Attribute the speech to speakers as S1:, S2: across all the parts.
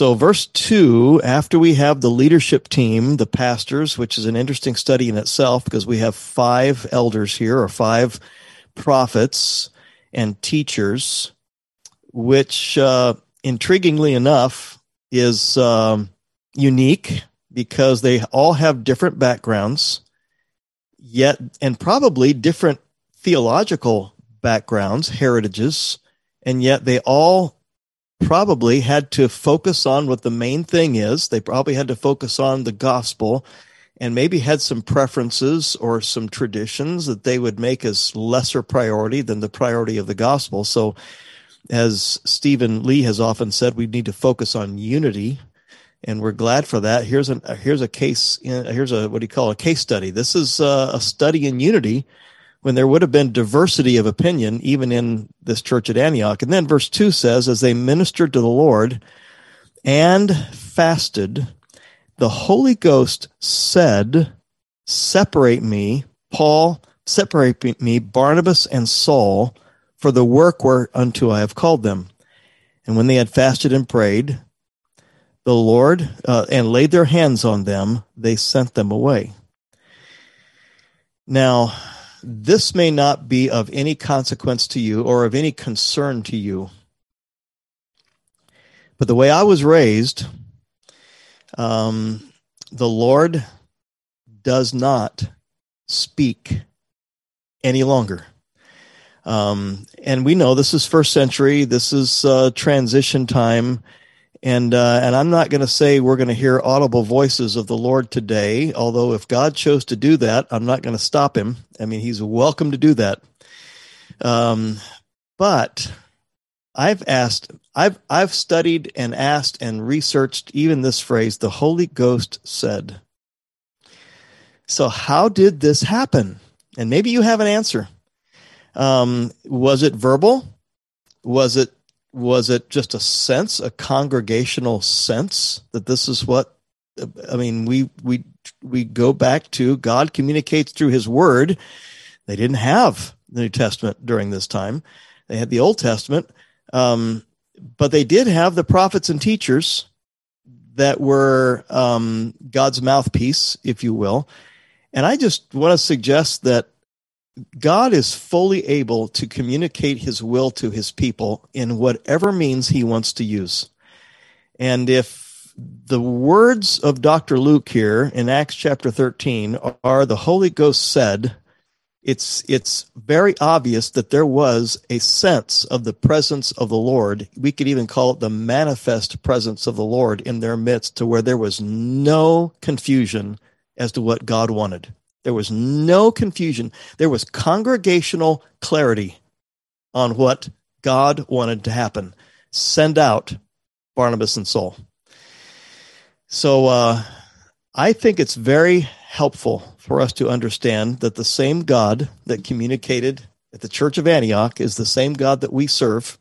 S1: so, verse 2 after we have the leadership team, the pastors, which is an interesting study in itself because we have five elders here or five prophets and teachers, which, uh, intriguingly enough, is um, unique because they all have different backgrounds, yet, and probably different theological backgrounds, heritages, and yet they all probably had to focus on what the main thing is. They probably had to focus on the gospel and maybe had some preferences or some traditions that they would make as lesser priority than the priority of the gospel. So, as Stephen Lee has often said, we need to focus on unity, and we're glad for that. Here's a here's a case. Here's a what do you call a case study? This is a, a study in unity when there would have been diversity of opinion even in this church at Antioch. And then verse 2 says, as they ministered to the Lord and fasted, the Holy Ghost said, Separate me, Paul, separate me, Barnabas and Saul, for the work whereunto I have called them. And when they had fasted and prayed, the Lord, uh, and laid their hands on them, they sent them away. Now, this may not be of any consequence to you or of any concern to you. But the way I was raised, um, the Lord does not speak any longer. Um, and we know this is first century, this is uh, transition time. And uh, and I'm not going to say we're going to hear audible voices of the Lord today. Although if God chose to do that, I'm not going to stop him. I mean, He's welcome to do that. Um, but I've asked, I've I've studied and asked and researched even this phrase. The Holy Ghost said. So how did this happen? And maybe you have an answer. Um, was it verbal? Was it was it just a sense, a congregational sense that this is what I mean, we we we go back to God communicates through his word. They didn't have the New Testament during this time. They had the Old Testament. Um, but they did have the prophets and teachers that were um, God's mouthpiece, if you will. And I just want to suggest that God is fully able to communicate his will to his people in whatever means he wants to use. And if the words of Dr. Luke here in Acts chapter 13 are the Holy Ghost said, it's it's very obvious that there was a sense of the presence of the Lord. We could even call it the manifest presence of the Lord in their midst to where there was no confusion as to what God wanted. There was no confusion. There was congregational clarity on what God wanted to happen. Send out Barnabas and Saul. So uh, I think it's very helpful for us to understand that the same God that communicated at the Church of Antioch is the same God that we serve,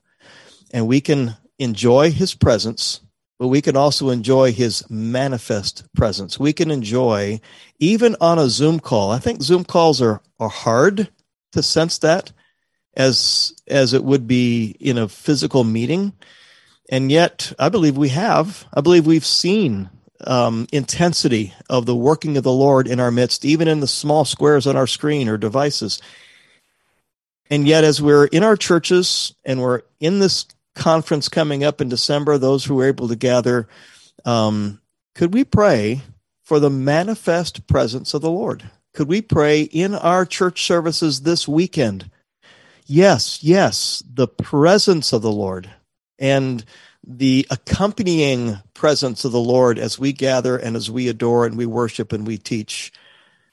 S1: and we can enjoy his presence but we can also enjoy his manifest presence. We can enjoy even on a Zoom call. I think Zoom calls are, are hard to sense that as as it would be in a physical meeting. And yet I believe we have. I believe we've seen um, intensity of the working of the Lord in our midst, even in the small squares on our screen or devices. And yet, as we're in our churches and we're in this conference coming up in December, those who are able to gather, um, could we pray for the manifest presence of the Lord? Could we pray in our church services this weekend? Yes, yes, the presence of the Lord and the accompanying presence of the Lord as we gather and as we adore and we worship and we teach,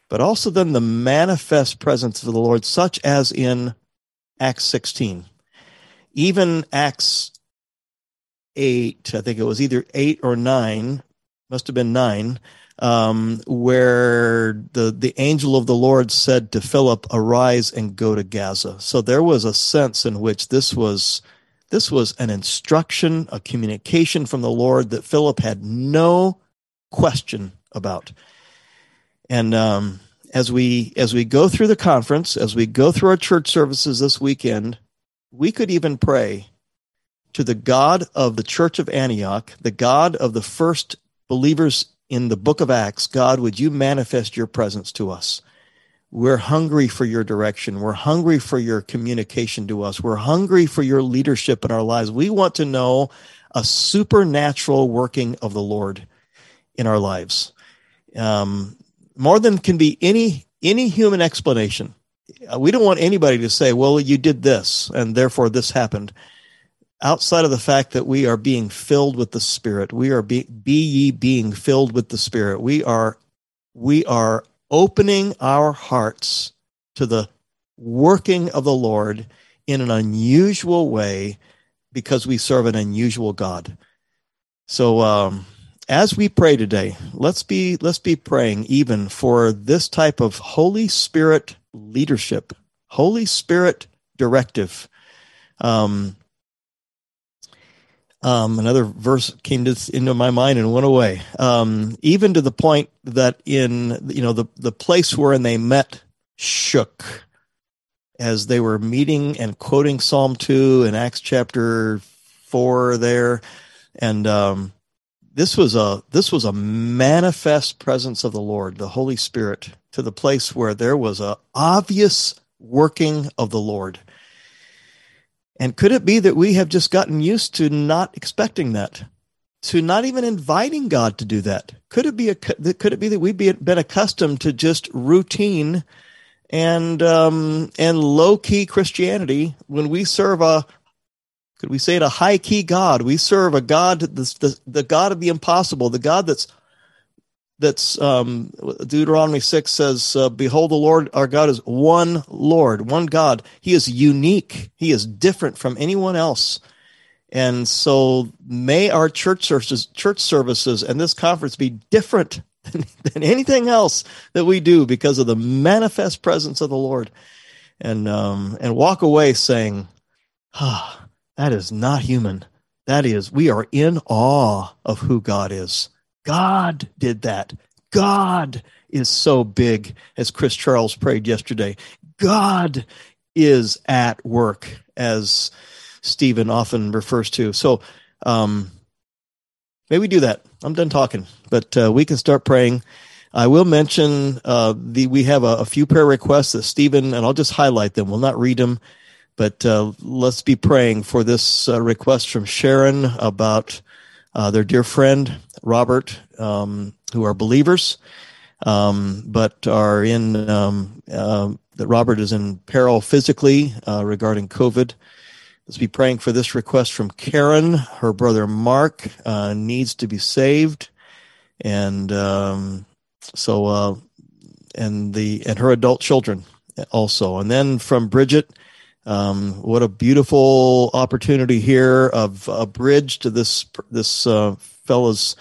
S1: but also then the manifest presence of the Lord, such as in Acts 16 even Acts 8, I think it was either 8 or 9, must have been 9, um, where the, the angel of the Lord said to Philip, Arise and go to Gaza. So there was a sense in which this was. This was an instruction, a communication from the Lord that Philip had no question about. And um, as we as we go through the conference, as we go through our church services this weekend, we could even pray to the God of the church of Antioch, the God of the first believers in the book of Acts, God, would you manifest your presence to us? We're hungry for your direction. We're hungry for your communication to us. We're hungry for your leadership in our lives. We want to know a supernatural working of the Lord in our lives. Um, more than can be any any human explanation. Uh, we don't want anybody to say, "Well, you did this, and therefore this happened." Outside of the fact that we are being filled with the Spirit, we are be, be ye being filled with the Spirit. We are we are opening our hearts to the working of the Lord in an unusual way because we serve an unusual God. So um, as we pray today, let's be let's be praying even for this type of Holy Spirit leadership, Holy Spirit directive. Um, um, another verse came to, into my mind and went away. Um, even to the point that in you know the the place wherein they met shook as they were meeting and quoting Psalm two and Acts chapter four there, and um, this was a this was a manifest presence of the Lord, the Holy Spirit, to the place where there was a obvious working of the Lord. And could it be that we have just gotten used to not expecting that, to not even inviting God to do that? Could it be a could it be that we've been accustomed to just routine and um, and low key Christianity when we serve a could we say it a high key God? We serve a God, the, the, the God of the impossible, the God that's that's um, Deuteronomy 6 says, uh, Behold, the Lord our God is one Lord, one God. He is unique, He is different from anyone else. And so may our church services, church services and this conference be different than, than anything else that we do because of the manifest presence of the Lord. And, um, and walk away saying, ah, that is not human. That is, we are in awe of who God is. God did that. God is so big, as Chris Charles prayed yesterday. God is at work, as Stephen often refers to. So, um, may we do that. I'm done talking, but uh, we can start praying. I will mention uh, the we have a, a, few prayer requests that Stephen and I'll just highlight them. We'll not read them, but uh, let's be praying for this uh, request from Sharon about uh, their dear friend Robert, um, who are believers, um, but are in um, uh, that Robert is in peril physically uh, regarding COVID. Let's be praying for this request from Karen. Her brother Mark uh, needs to be saved, and um, so and the and her adult children also. And then from Bridget. Um, what a beautiful opportunity here of a bridge to this this uh, fellow's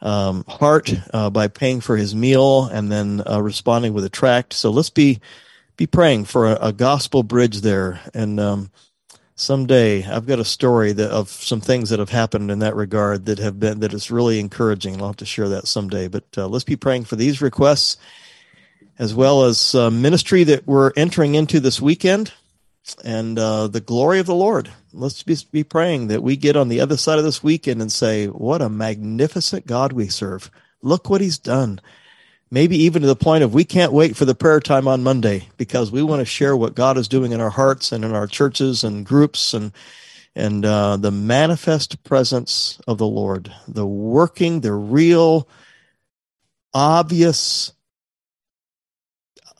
S1: um, heart uh, by paying for his meal and then uh, responding with a tract. So let's be be praying for a, a gospel bridge there. And um, someday I've got a story that, of some things that have happened in that regard that have been that is really encouraging. I'll have to share that someday. But uh, let's be praying for these requests as well as uh, ministry that we're entering into this weekend and uh, the glory of the Lord. Let's be, be praying that we get on the other side of this weekend and say, What a magnificent God we serve. Look what he's done. Maybe even to the point of we can't wait for the prayer time on Monday because we want to share what God is doing in our hearts and in our churches and groups and and uh, the manifest presence of the Lord, the working, the real, obvious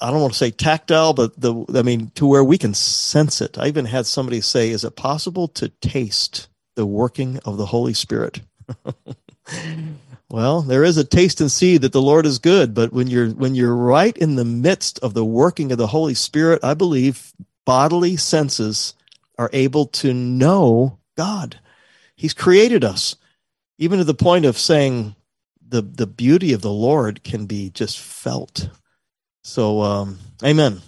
S1: I don't want to say tactile, but the I mean to where we can sense it. I even had somebody say, "Is it possible to taste the working of the Holy Spirit?" well, there is a taste and see that the Lord is good, but when you're when you're right in the midst of the working of the Holy Spirit, I believe bodily senses are able to know God. He's created us, even to the point of saying the the beauty of the Lord can be just felt so, um, amen.